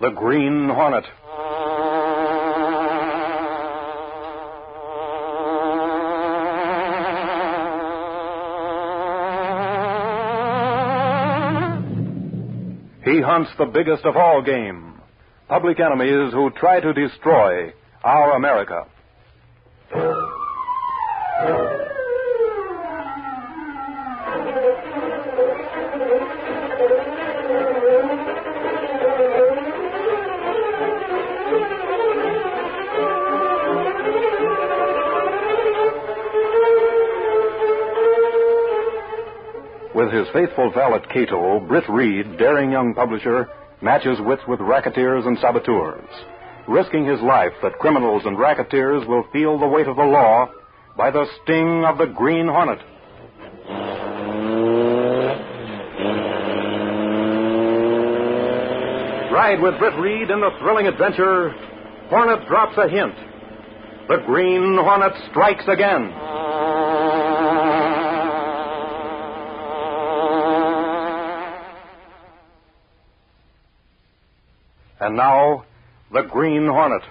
The Green Hornet. He hunts the biggest of all game public enemies who try to destroy our America. Faithful valet Cato, Britt Reed, daring young publisher, matches wits with racketeers and saboteurs, risking his life that criminals and racketeers will feel the weight of the law by the sting of the Green Hornet. Ride with Britt Reed in the thrilling adventure Hornet drops a hint. The Green Hornet strikes again. And now, the Green Hornet.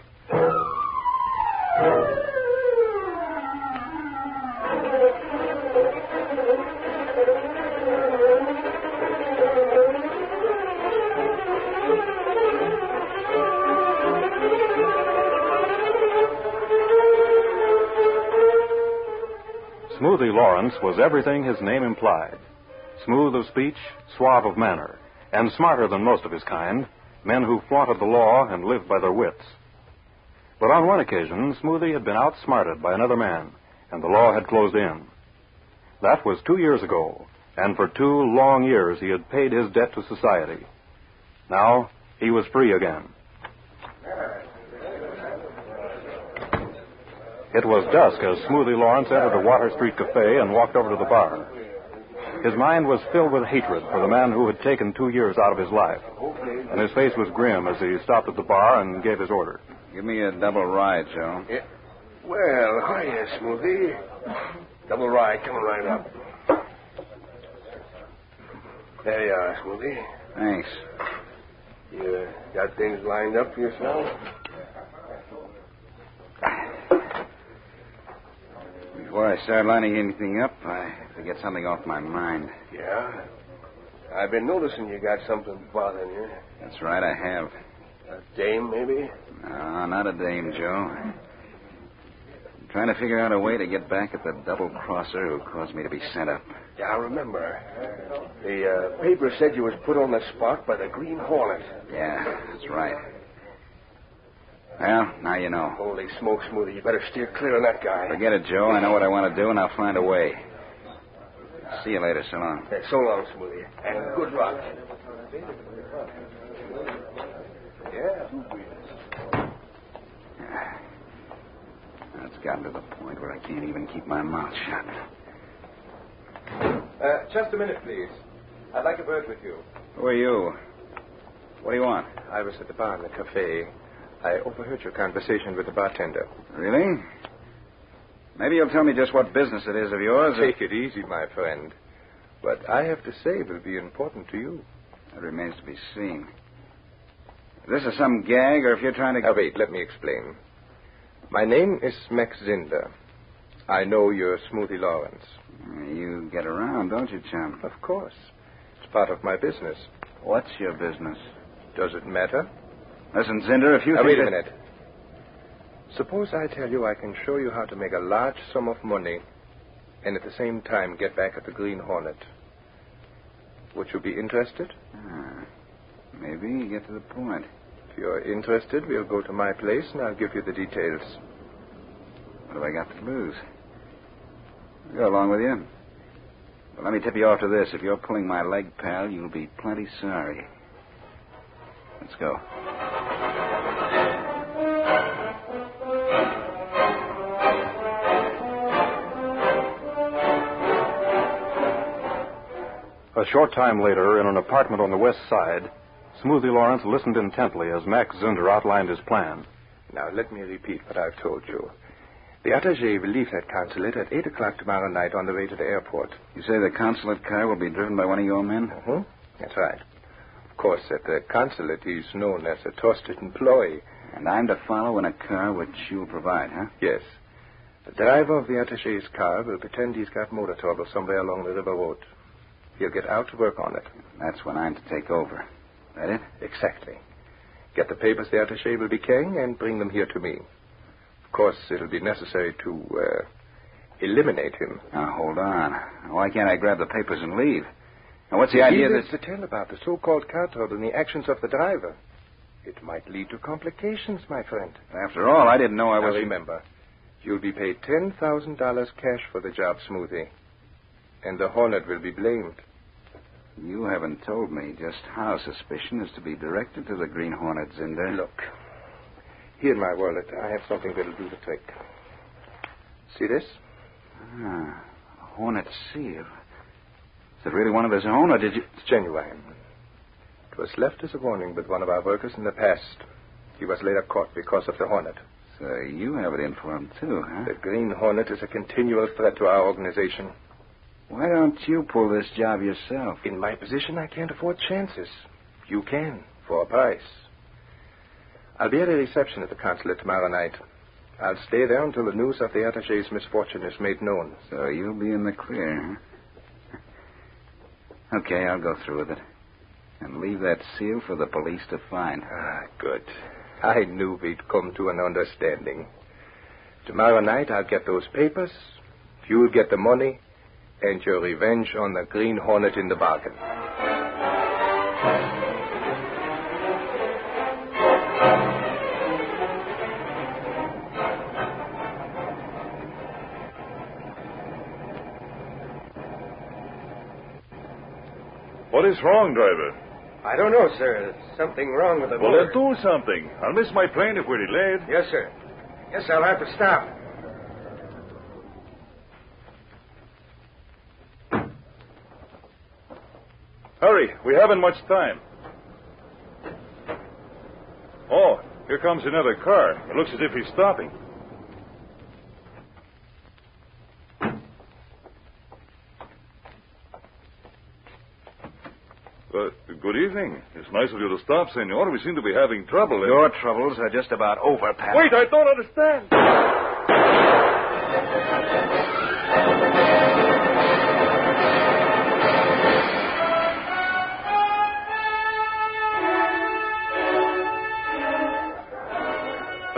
Smoothie Lawrence was everything his name implied smooth of speech, suave of manner, and smarter than most of his kind men who flaunted the law and lived by their wits. But on one occasion, Smoothie had been outsmarted by another man, and the law had closed in. That was two years ago, and for two long years he had paid his debt to society. Now he was free again. It was dusk as Smoothie Lawrence entered the Water Street Cafe and walked over to the bar. His mind was filled with hatred for the man who had taken two years out of his life, and his face was grim as he stopped at the bar and gave his order. Give me a double rye, Joe. Yeah. Well, hiya, Smoothie. Double rye coming right up. There you are, Smoothie. Thanks. You uh, got things lined up for yourself? Before I start lining anything up, I have to get something off my mind. Yeah. I've been noticing you got something bothering you. That's right, I have. A dame, maybe? No, not a dame, Joe. I'm trying to figure out a way to get back at the double crosser who caused me to be sent up. Yeah, I remember. The uh, paper said you was put on the spot by the Green Hornet. Yeah, that's right. Well, now you know. Holy smoke, Smoothie. You better steer clear of that guy. Forget it, Joe. I know what I want to do, and I'll find a way. See you later. So long. Yeah, so long, Smoothie. And good luck. Yeah. It's gotten to the point where I can't even keep my mouth shut. Uh, just a minute, please. I'd like a word with you. Who are you? What do you want? I was at the bar in the cafe. I overheard your conversation with the bartender. Really? Maybe you'll tell me just what business it is of yours. or- Take it easy, my friend. What I have to say it will be important to you. It remains to be seen. If this is some gag, or if you're trying to. Now, wait, let me explain. My name is Max Zinder. I know you're Smoothie Lawrence. You get around, don't you, chum? Of course. It's part of my business. What's your business? Does it matter? Listen, Zinder, if you Now, wait a minute. Suppose I tell you I can show you how to make a large sum of money and at the same time get back at the Green Hornet. Would you be interested? Ah, maybe you get to the point. If you're interested, we'll go to my place and I'll give you the details. What have I got to lose? I'll go along with you. But let me tip you off to this. If you're pulling my leg, pal, you'll be plenty sorry. Let's go. A short time later, in an apartment on the west side, Smoothie Lawrence listened intently as Max Zinder outlined his plan. Now, let me repeat what I've told you. The attaché will leave that consulate at 8 o'clock tomorrow night on the way to the airport. You say the consulate car will be driven by one of your men? Mm-hmm. That's right. Of course, at the consulate, he's known as a trusted employee. And I'm to follow in a car which you'll provide, huh? Yes. The driver of the attache's car will pretend he's got motor trouble somewhere along the river road. He'll get out to work on it. That's when I'm to take over. That it? Exactly. Get the papers the attache will be carrying and bring them here to me. Of course, it'll be necessary to uh, eliminate him. Now, hold on. Why can't I grab the papers and leave? Now, what's the idea that... to tell about the so-called car trouble and the actions of the driver. It might lead to complications, my friend. After all, I didn't know I Now was... remember, you'll be paid ten thousand dollars cash for the job, Smoothie, and the Hornet will be blamed. You haven't told me just how suspicion is to be directed to the Green Hornet, Zinder. Look, here in my wallet, I have something that'll do the trick. See this? Ah, a Hornet seal. Is it really one of his own, or did you... It's genuine. It was left as a warning with one of our workers in the past. He was later caught because of the Hornet. So you have it in for him, too, huh? The Green Hornet is a continual threat to our organization. Why don't you pull this job yourself? In my position, I can't afford chances. You can, for a price. I'll be at a reception at the consulate tomorrow night. I'll stay there until the news of the attache's misfortune is made known. So you'll be in the clear, huh? Okay, I'll go through with it. And leave that seal for the police to find. Ah, good. I knew we'd come to an understanding. Tomorrow night, I'll get those papers. You'll get the money. And your revenge on the Green Hornet in the bargain. What is wrong, driver? I don't know, sir. There's something wrong with the Well, motor. then do something. I'll miss my plane if we're delayed. Yes, sir. Yes, I'll have to stop. Hurry, we haven't much time. Oh, here comes another car. It looks as if he's stopping. Uh, good evening. It's nice of you to stop, senor. We seem to be having trouble. Your troubles are just about over, Pat. Wait, I don't understand.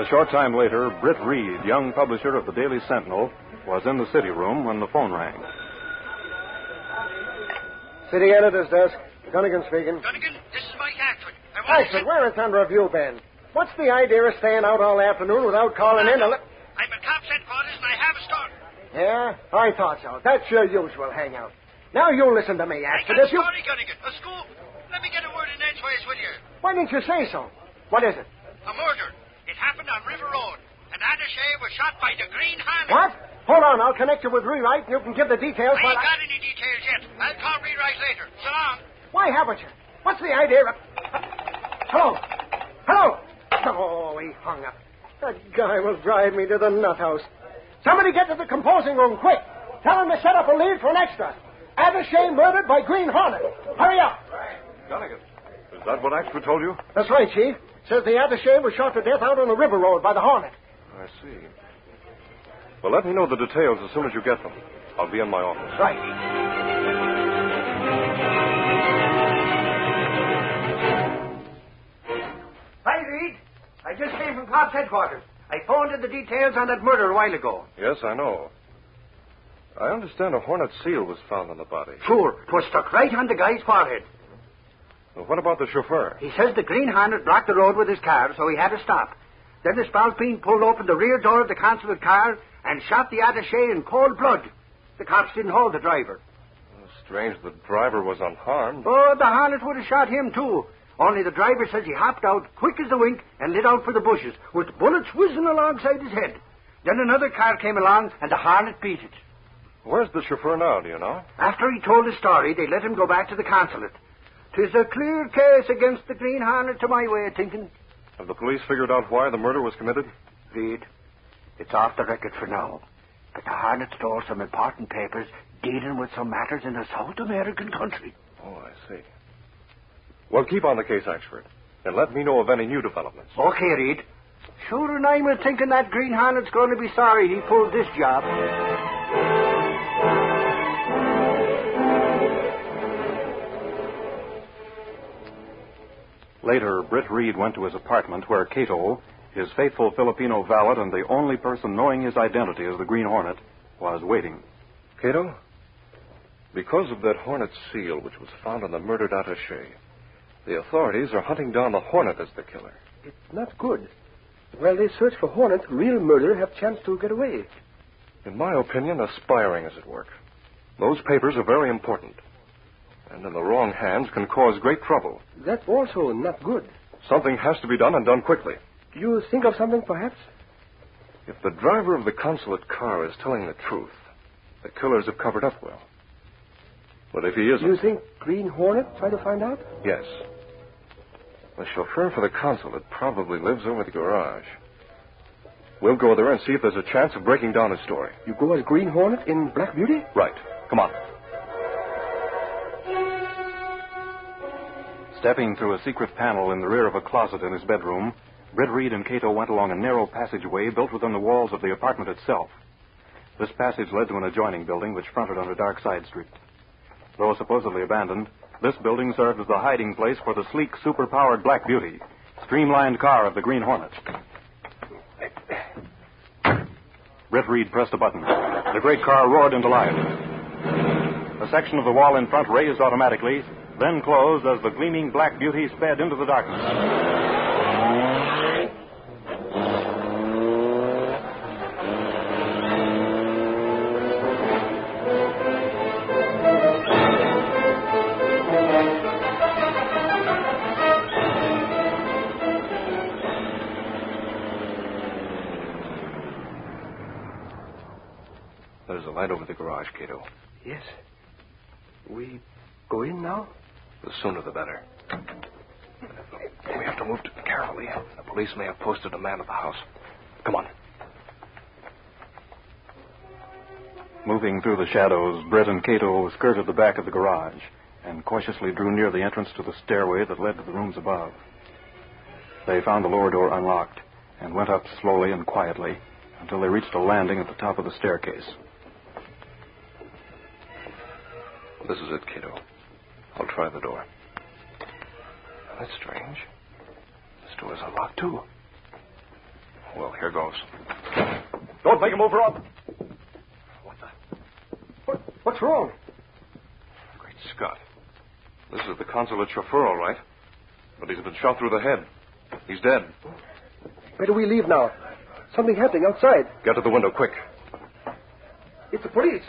A short time later, Britt Reed, young publisher of the Daily Sentinel, was in the city room when the phone rang. City editor's desk. Gunnigan speaking. Gunnigan, this is Mike Axford. I want to Axford, where in thunder have you been? What's the idea of staying out all afternoon without calling in? to li- I'm at Cops headquarters and I have a story. Yeah, I thought so. That's your usual hangout. Now you listen to me, I Axford. got a If you... story, Gunnigan. A scoop. Let me get a word in edgeways with you. Why didn't you say so? What is it? A murder. It happened on River Road. An attache was shot by the Green Hornet. What? Hold on, I'll connect you with Rewrite and you can give the details. I while ain't got any details yet. I'll call Rewrite later. So long. Why haven't you? What's the idea of... Hello? Hello? Oh, he hung up. That guy will drive me to the nut house. Somebody get to the composing room, quick. Tell him to set up a lead for an extra. Attache murdered by Green Hornet. Hurry up. Gunnigan, is that what Axford told you? That's right, Chief. Says the attache was shot to death out on the river road by the Hornet. I see. Well, let me know the details as soon as you get them. I'll be in my office. Right. Hi, Reed. I just came from Cops headquarters. I phoned in the details on that murder a while ago. Yes, I know. I understand a hornet seal was found on the body. Sure, Sure, 'twas stuck right on the guy's forehead. Well, what about the chauffeur? He says the Green Hornet blocked the road with his car, so he had to stop. Then the Spalpeen pulled open the rear door of the consulate car and shot the attache in cold blood. The cops didn't hold the driver. Strange the driver was unharmed. Oh, the Hornet would have shot him, too. Only the driver says he hopped out quick as a wink and lit out for the bushes, with bullets whizzing alongside his head. Then another car came along, and the Hornet beat it. Where's the chauffeur now, do you know? After he told his story, they let him go back to the consulate. 'Tis a clear case against the Green Hornet, to my way of thinking. Have the police figured out why the murder was committed? Reed, it's off the record for now. But the Hornet stole some important papers dealing with some matters in a South American country. Oh, I see. Well, keep on the case, Axford, and let me know of any new developments. Okay, Reed. Sure, and I'm thinking that Green Hornet's going to be sorry he pulled this job. Later, Britt Reed went to his apartment where Cato, his faithful Filipino valet and the only person knowing his identity as the Green Hornet, was waiting. Cato, because of that hornet seal which was found on the murdered attache, the authorities are hunting down the hornet as the killer. It's not good. While they search for Hornet, real murderer have chance to get away. In my opinion, aspiring is at work. Those papers are very important, and in the wrong hands can cause great trouble. That's also not good. Something has to be done and done quickly. You think of something, perhaps? If the driver of the consulate car is telling the truth, the killers have covered up well. But if he isn't. You think Green Hornet try to find out? Yes. The chauffeur for the consulate probably lives over the garage. We'll go there and see if there's a chance of breaking down his story. You go as Green Hornet in Black Beauty? Right. Come on. Stepping through a secret panel in the rear of a closet in his bedroom, Britt Reed and Cato went along a narrow passageway built within the walls of the apartment itself. This passage led to an adjoining building which fronted on a dark side street. Though supposedly abandoned, this building served as the hiding place for the sleek, super-powered Black Beauty, streamlined car of the Green Hornet. Britt Reed pressed a button. The great car roared into life. A section of the wall in front raised automatically, then closed as the gleaming Black Beauty sped into the darkness. There's a light over the garage, Cato. Yes. We go in now? The sooner the better. We have to move carefully. The police may have posted a man at the house. Come on. Moving through the shadows, Britt and Cato skirted the back of the garage and cautiously drew near the entrance to the stairway that led to the rooms above. They found the lower door unlocked and went up slowly and quietly until they reached a landing at the top of the staircase. This is it, Cato. I'll try the door. That's strange. This door's unlocked, too. Well, here goes. Don't make a move, Rob. What the? What, what's wrong? Great Scott. This is the consulate chauffeur, all right. But he's been shot through the head. He's dead. Better we leave now. Something happening outside. Get to the window, quick. It's the police.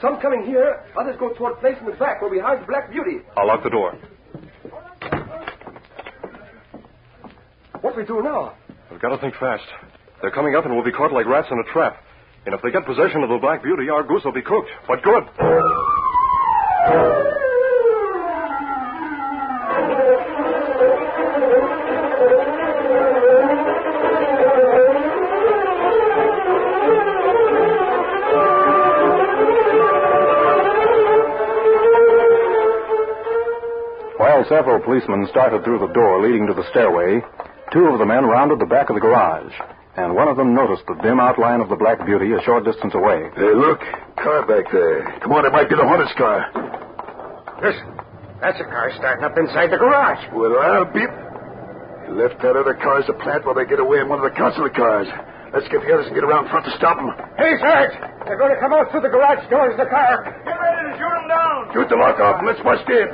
Some coming here, others go toward place in the back where we hide the Black Beauty. I'll lock the door. What we do now? We've got to think fast. They're coming up and we'll be caught like rats in a trap. And if they get possession of the Black Beauty, our goose will be cooked. But good. Several policemen started through the door leading to the stairway, two of the men rounded the back of the garage, and one of them noticed the dim outline of the Black Beauty a short distance away. Hey, look. Car back there. Come on, it might be the Hornet's car. Listen, that's a car starting up inside the garage. Well, I'll be... He left that other car as a plant while they get away in one of the consulate cars. Let's get the others and get around front to stop them. Hey, Sarge! They're going to come out through the garage doors of the car. Get ready to shoot them down. Shoot the lock off and let's bust in.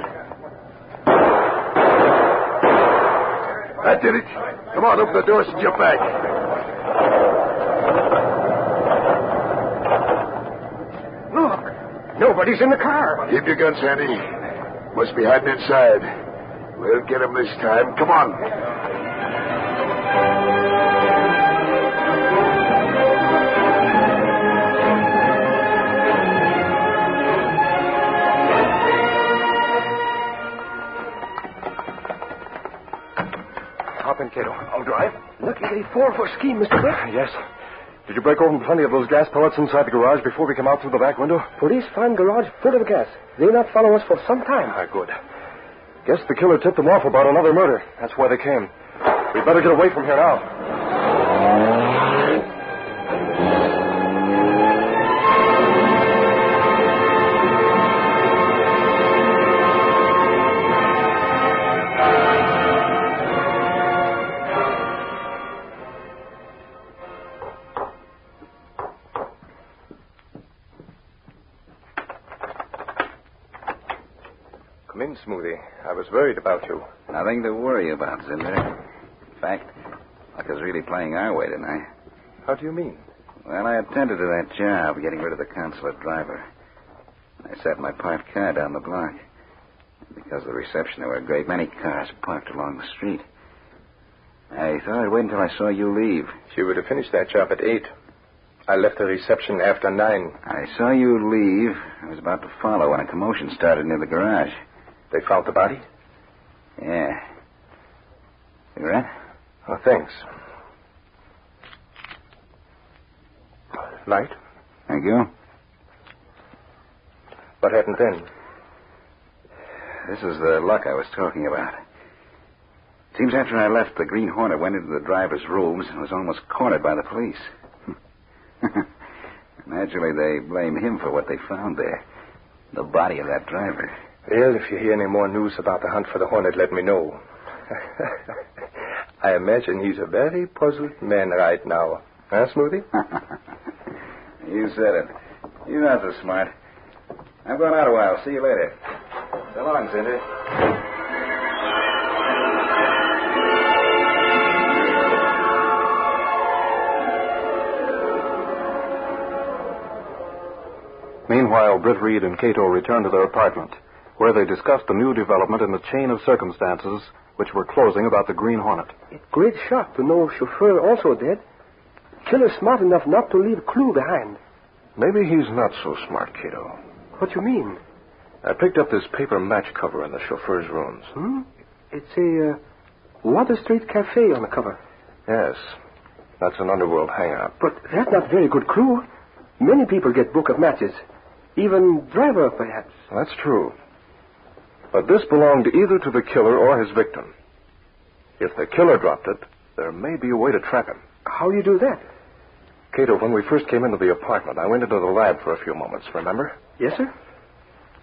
That did it. Come on, open the doors and jump back. Look, nobody's in the car. Keep your guns handy. Must be hiding inside. We'll get him this time. Come on. I'll drive. Lucky fall for scheme, Mr. Britt. Yes. Did you break open plenty of those gas pellets inside the garage before we come out through the back window? Police find garage full of gas. They not follow us for some time. Ah, good. Guess the killer tipped them off about another murder. That's why they came. We better get away from here now. About you. Nothing to worry about, Zinder. In fact, luck is really playing our way tonight. How do you mean? Well, I attended to that job, getting rid of the consulate driver. I sat my parked car down the block. Because of the reception, there were a great many cars parked along the street. I thought I'd wait until I saw you leave. You would have finished that job at 8. I left the reception after 9. I saw you leave. I was about to follow when a commotion started near the garage. They found the body? Yeah. Cigarette? Oh, thanks. Light? Thank you. What happened then? This is the luck I was talking about. Seems after I left, the Green Hornet went into the driver's rooms and was almost cornered by the police. Naturally, they blame him for what they found there. The body of that driver. Well, if you hear any more news about the hunt for the Hornet, let me know. I imagine he's a very puzzled man right now. Huh, Smoothie? you said it. You're not so smart. I'm going out a while. See you later. So long, Zinder. Meanwhile, Britt Reed and Cato returned to their apartment, where they discussed the new development in the chain of circumstances which were closing about the Green Hornet. Great shock to know chauffeur also dead. Killer smart enough not to leave clue behind. Maybe he's not so smart, Cato. What you mean? I picked up this paper match cover in the chauffeur's rooms. Hmm? It's a uh, Water Street Cafe on the cover. Yes. That's an underworld hangout. But that's not very good clue. Many people get book of matches. Even driver, perhaps. That's true. But this belonged either to the killer or his victim. If the killer dropped it, there may be a way to trap him. How do you do that? Cato, when we first came into the apartment, I went into the lab for a few moments, remember? Yes, sir?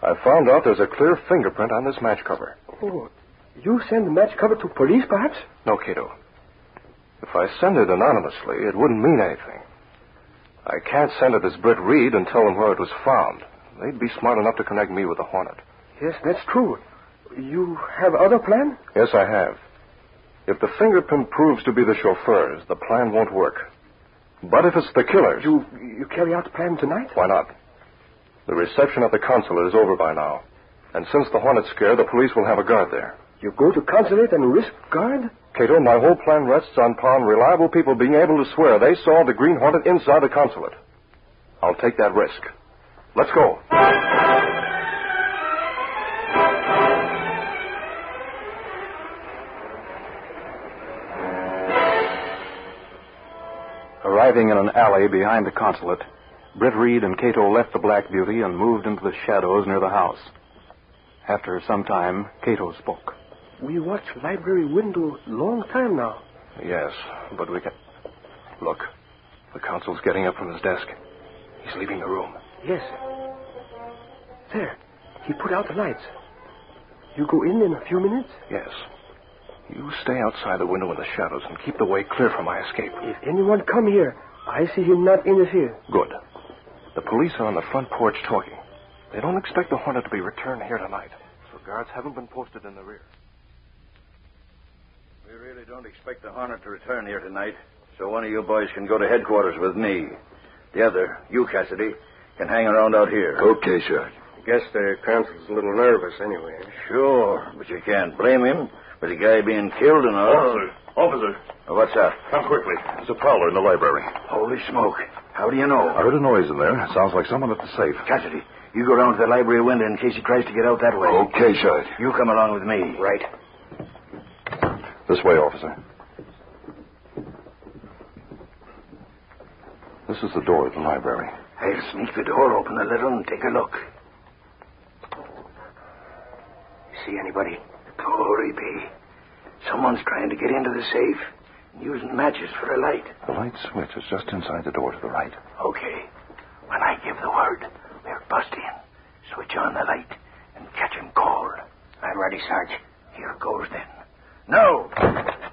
I found out there's a clear fingerprint on this match cover. Oh, you send the match cover to police, perhaps? No, Cato. If I send it anonymously, it wouldn't mean anything. I can't send it as Britt Reed and tell them where it was found. They'd be smart enough to connect me with the Hornet. Yes, that's true. You have other plan? Yes, I have. If the fingerprint proves to be the chauffeur's, the plan won't work. But if it's the killer's, You you carry out the plan tonight? why not? The reception at the consulate is over by now. And since the Hornet scare, the police will have a guard there. You go to consulate and risk guard? Cato, my whole plan rests on upon reliable people being able to swear they saw the Green Hornet inside the consulate. I'll take that risk. Let's go. Arriving in an alley behind the consulate, Britt Reed and Cato left the Black Beauty and moved into the shadows near the house. After some time, Cato spoke. We watch library window long time now. Yes, but we can. Look, the consul's getting up from his desk. He's leaving the room. Yes. There. He put out the lights. You go in in a few minutes? Yes. You stay outside the window in the shadows and keep the way clear for my escape. If anyone come here, I see him not interfere. Good. The police are on the front porch talking. They don't expect the Hornet to be returned here tonight, so guards haven't been posted in the rear. We really don't expect the Hornet to return here tonight, so one of you boys can go to headquarters with me. The other, you, Cassidy, can hang around out here. Okay, sir. I Guess the consul's a little nervous anyway. Sure, but you can't blame him with the guy being killed and all. Officer, officer, oh, What's that? come quickly. There's a prowler in the library. Holy smoke. How do you know? I heard a noise in there. Sounds like someone at the safe. Cassidy, you go down to the library window in case he tries to get out that way. Okay, sir. You come along with me. Right. This way, officer. This is the door of the library. I'll sneak the door open a little and take a look. See anybody? Tory be. Someone's trying to get into the safe, and using matches for a light. The light switch is just inside the door to the right. Okay. When I give the word, we'll bust in, switch on the light, and catch him cold. I'm ready, Sarge. Here goes then. No!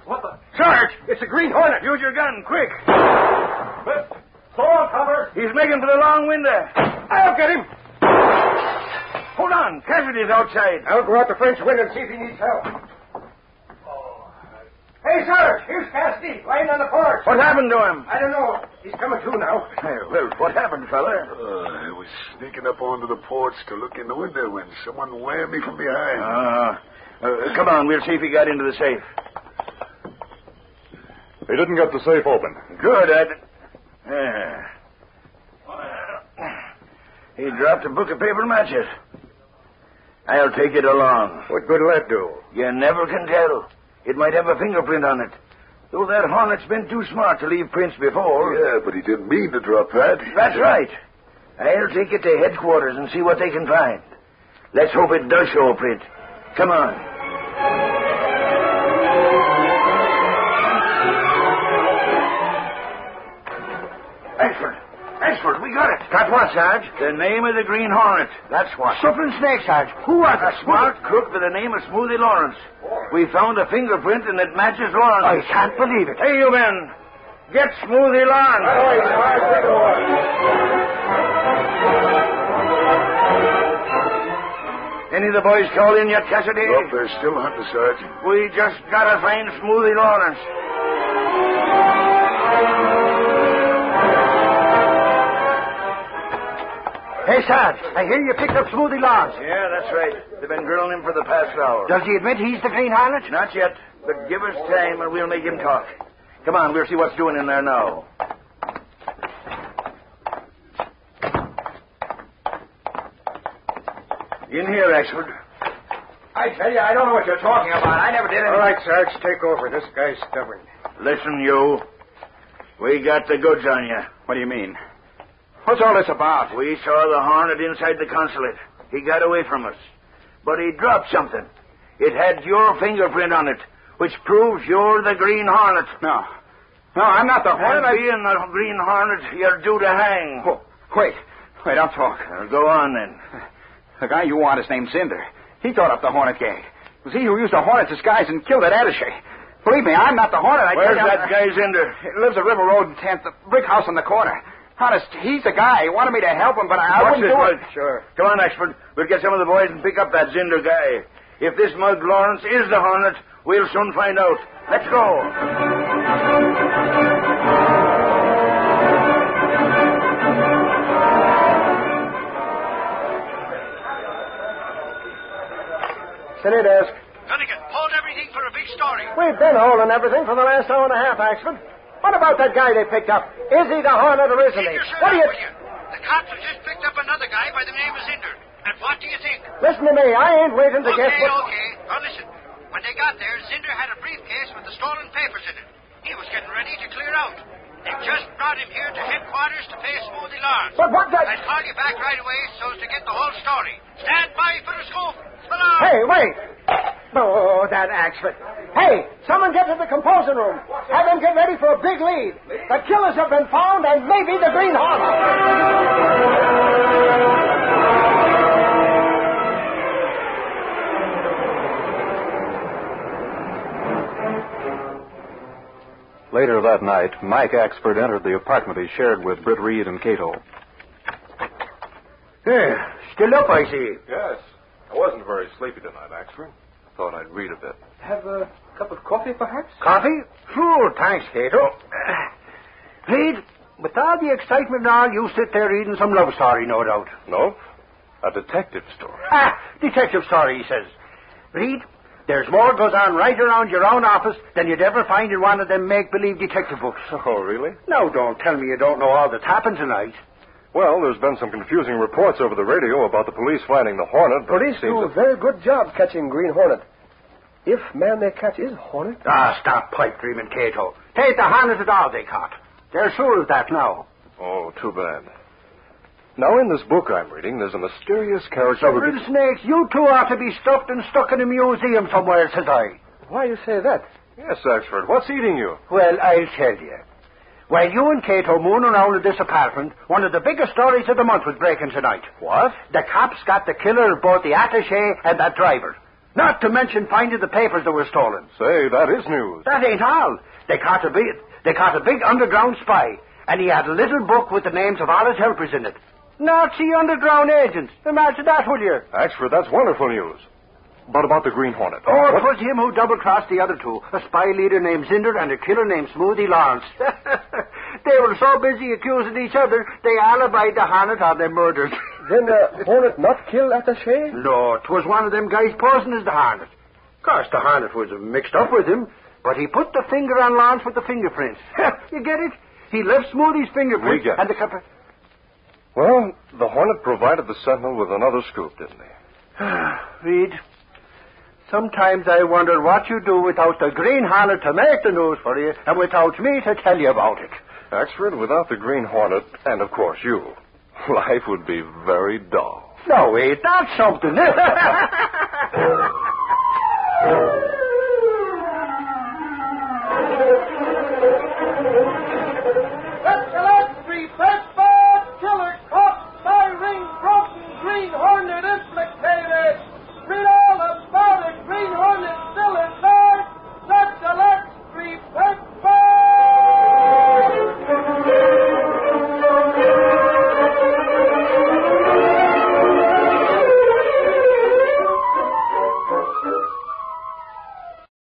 What the? Sarge, it's a Green Hornet. Use your gun, quick! Slow on, cover. He's making for the long window. I'll get him. Hold on, Cassidy's outside. I'll go out the French window and see if he needs help. Hey, Sarge, here's Cassidy, lying on the porch. What happened to him? I don't know. He's coming to now. Hey, well, what happened, fella? Uh, I was sneaking up onto the porch to look in the window when someone whammed me from behind. Ah. Uh, come on, we'll see if he got into the safe. He didn't get the safe open. Good, Ed. Yeah. He dropped a book of paper matches. I'll take it along. What good will that do? You never can tell. It might have a fingerprint on it. Though that hornet's been too smart to leave prints before. Yeah, but he didn't mean to drop that. That's right. I'll take it to headquarters and see what they can find. Let's hope it does show a print. Come on. We got it. Got what, Sarge? The name of the Green Hornet. That's what. Suffering Snake, Sarge. Who was A it? smart crook by the name of Smoothie Lawrence. We found a fingerprint and it matches Lawrence. I can't believe it. Hey, you men. Get Smoothie Lawrence. Any of the boys called in yet, Cassidy? Oh, they're still hunting, Sarge. We just gotta find Smoothie Lawrence. Hey, Sarge, I hear you picked up Smoothie Lawrence. Yeah, that's right. They've been grilling him for the past hour. Does he admit he's the Green Hornet? Not yet, but give us time and we'll make him talk. Come on, we'll see what's doing in there now. In here, Axford. I tell you, I don't know what you're talking about. I never did it. All right, Sarge, take over. This guy's stubborn. Listen, you. We got the goods on you. What do you mean? What's all this about? We saw the Hornet inside the consulate. He got away from us. But he dropped something. It had your fingerprint on it, which proves you're the Green Hornet. No. No, I'm not the Hornet. And being the Green Hornet, you're due to hang. Oh, wait. Wait, I'll talk. Well, go on, then. The guy you want is named Zinder. He thought up the Hornet gang. It was he who used a Hornet disguise and killed that attache. Believe me, I'm not the Hornet. I Where's that guy, Zinder? He lives at River Road in 10th, the brick house on the corner. Honest, he's the guy. He wanted me to help him, but I, I Watch wouldn't do Mug. it. Sure. Come on, Axford. We'll get some of the boys and pick up that Zinder guy. If this mug Lawrence is the Hornet, we'll soon find out. Let's go. Sit in, desk. Gunnigan, hold everything for a big story. We've been holding everything for the last hour and a half, Axford. What about that guy they picked up? Is he the Hornet or isn't he? What do you... you? The cops have just picked up another guy by the name of Zinder. And what do you think? Listen to me. I ain't waiting to okay, guess what... okay. Now listen. When they got there, Zinder had a briefcase with the stolen papers in it. He was getting ready to clear out. They just brought him here to headquarters to pay a Smoothie Lawrence. But what the... I'll call you back right away so as to get the whole story. Stand by for the scoop. Long. Hey, wait. Oh, that Axford. Hey, someone get to the composing room. Have them get ready for a big lead. The killers have been found and maybe the Green Hornet. Later that night, Mike Axford entered the apartment he shared with Britt Reed and Cato. Yeah, still up, I see. Yes. I wasn't very sleepy tonight, Axford. I thought I'd read a bit. Have a cup of coffee, perhaps? Coffee? Sure, thanks, Cato. Reed, with all the excitement and all, you sit there reading some love story, no doubt. Nope. A detective story. Ah, detective story, he says. Reed, there's more goes on right around your own office than you'd ever find in one of them make-believe detective books. Oh, really? Now, don't tell me you don't know all that's happened tonight. Well, there's been some confusing reports over the radio about the police finding the Hornet. but Police do a very good job catching Green Hornet. If man they catch is Hornet, Ah, stop pipe dreaming, Cato. Take the harness at all they caught. They're sure of that now. Oh, too bad. Now, in this book I'm reading, there's a mysterious character. Several snakes, you two ought to be stuffed and stuck in a museum somewhere, says I. Why you say that? Yes, Axford. What's eating you? Well, I'll tell you. While you and Cato moon around in this apartment, one of the biggest stories of the month was breaking tonight. What? The cops got the killer of both the attaché and that driver. Not to mention finding the papers that were stolen. Say, that is news. That ain't all. They caught a big, they caught a big underground spy, and he had a little book with the names of all his helpers in it. Nazi underground agents. Imagine that, will you? Axford, that's wonderful news. But about the Green Hornet. Oh, it was him who double-crossed the other two. A spy leader named Zinder and a killer named Smoothie Lawrence. they were so busy accusing each other, they alibied the Hornet on their murders. Then uh, the Hornet not kill attaché? no, 'twas one of them guys posing as the Hornet. Of course, the Hornet was mixed up with him, but he put the finger on Lance with the fingerprints. you get it? He left Smoothie's fingerprints We get and the... Compa- Well, the Hornet provided the Sentinel with another scoop, didn't he? Reed, sometimes I wonder what you do without the Green Hornet to make the news for you and without me to tell you about it. Axford, without the Green Hornet, and of course you, Life would be very dull. No, wait, that something. Bad killer, ring, broken green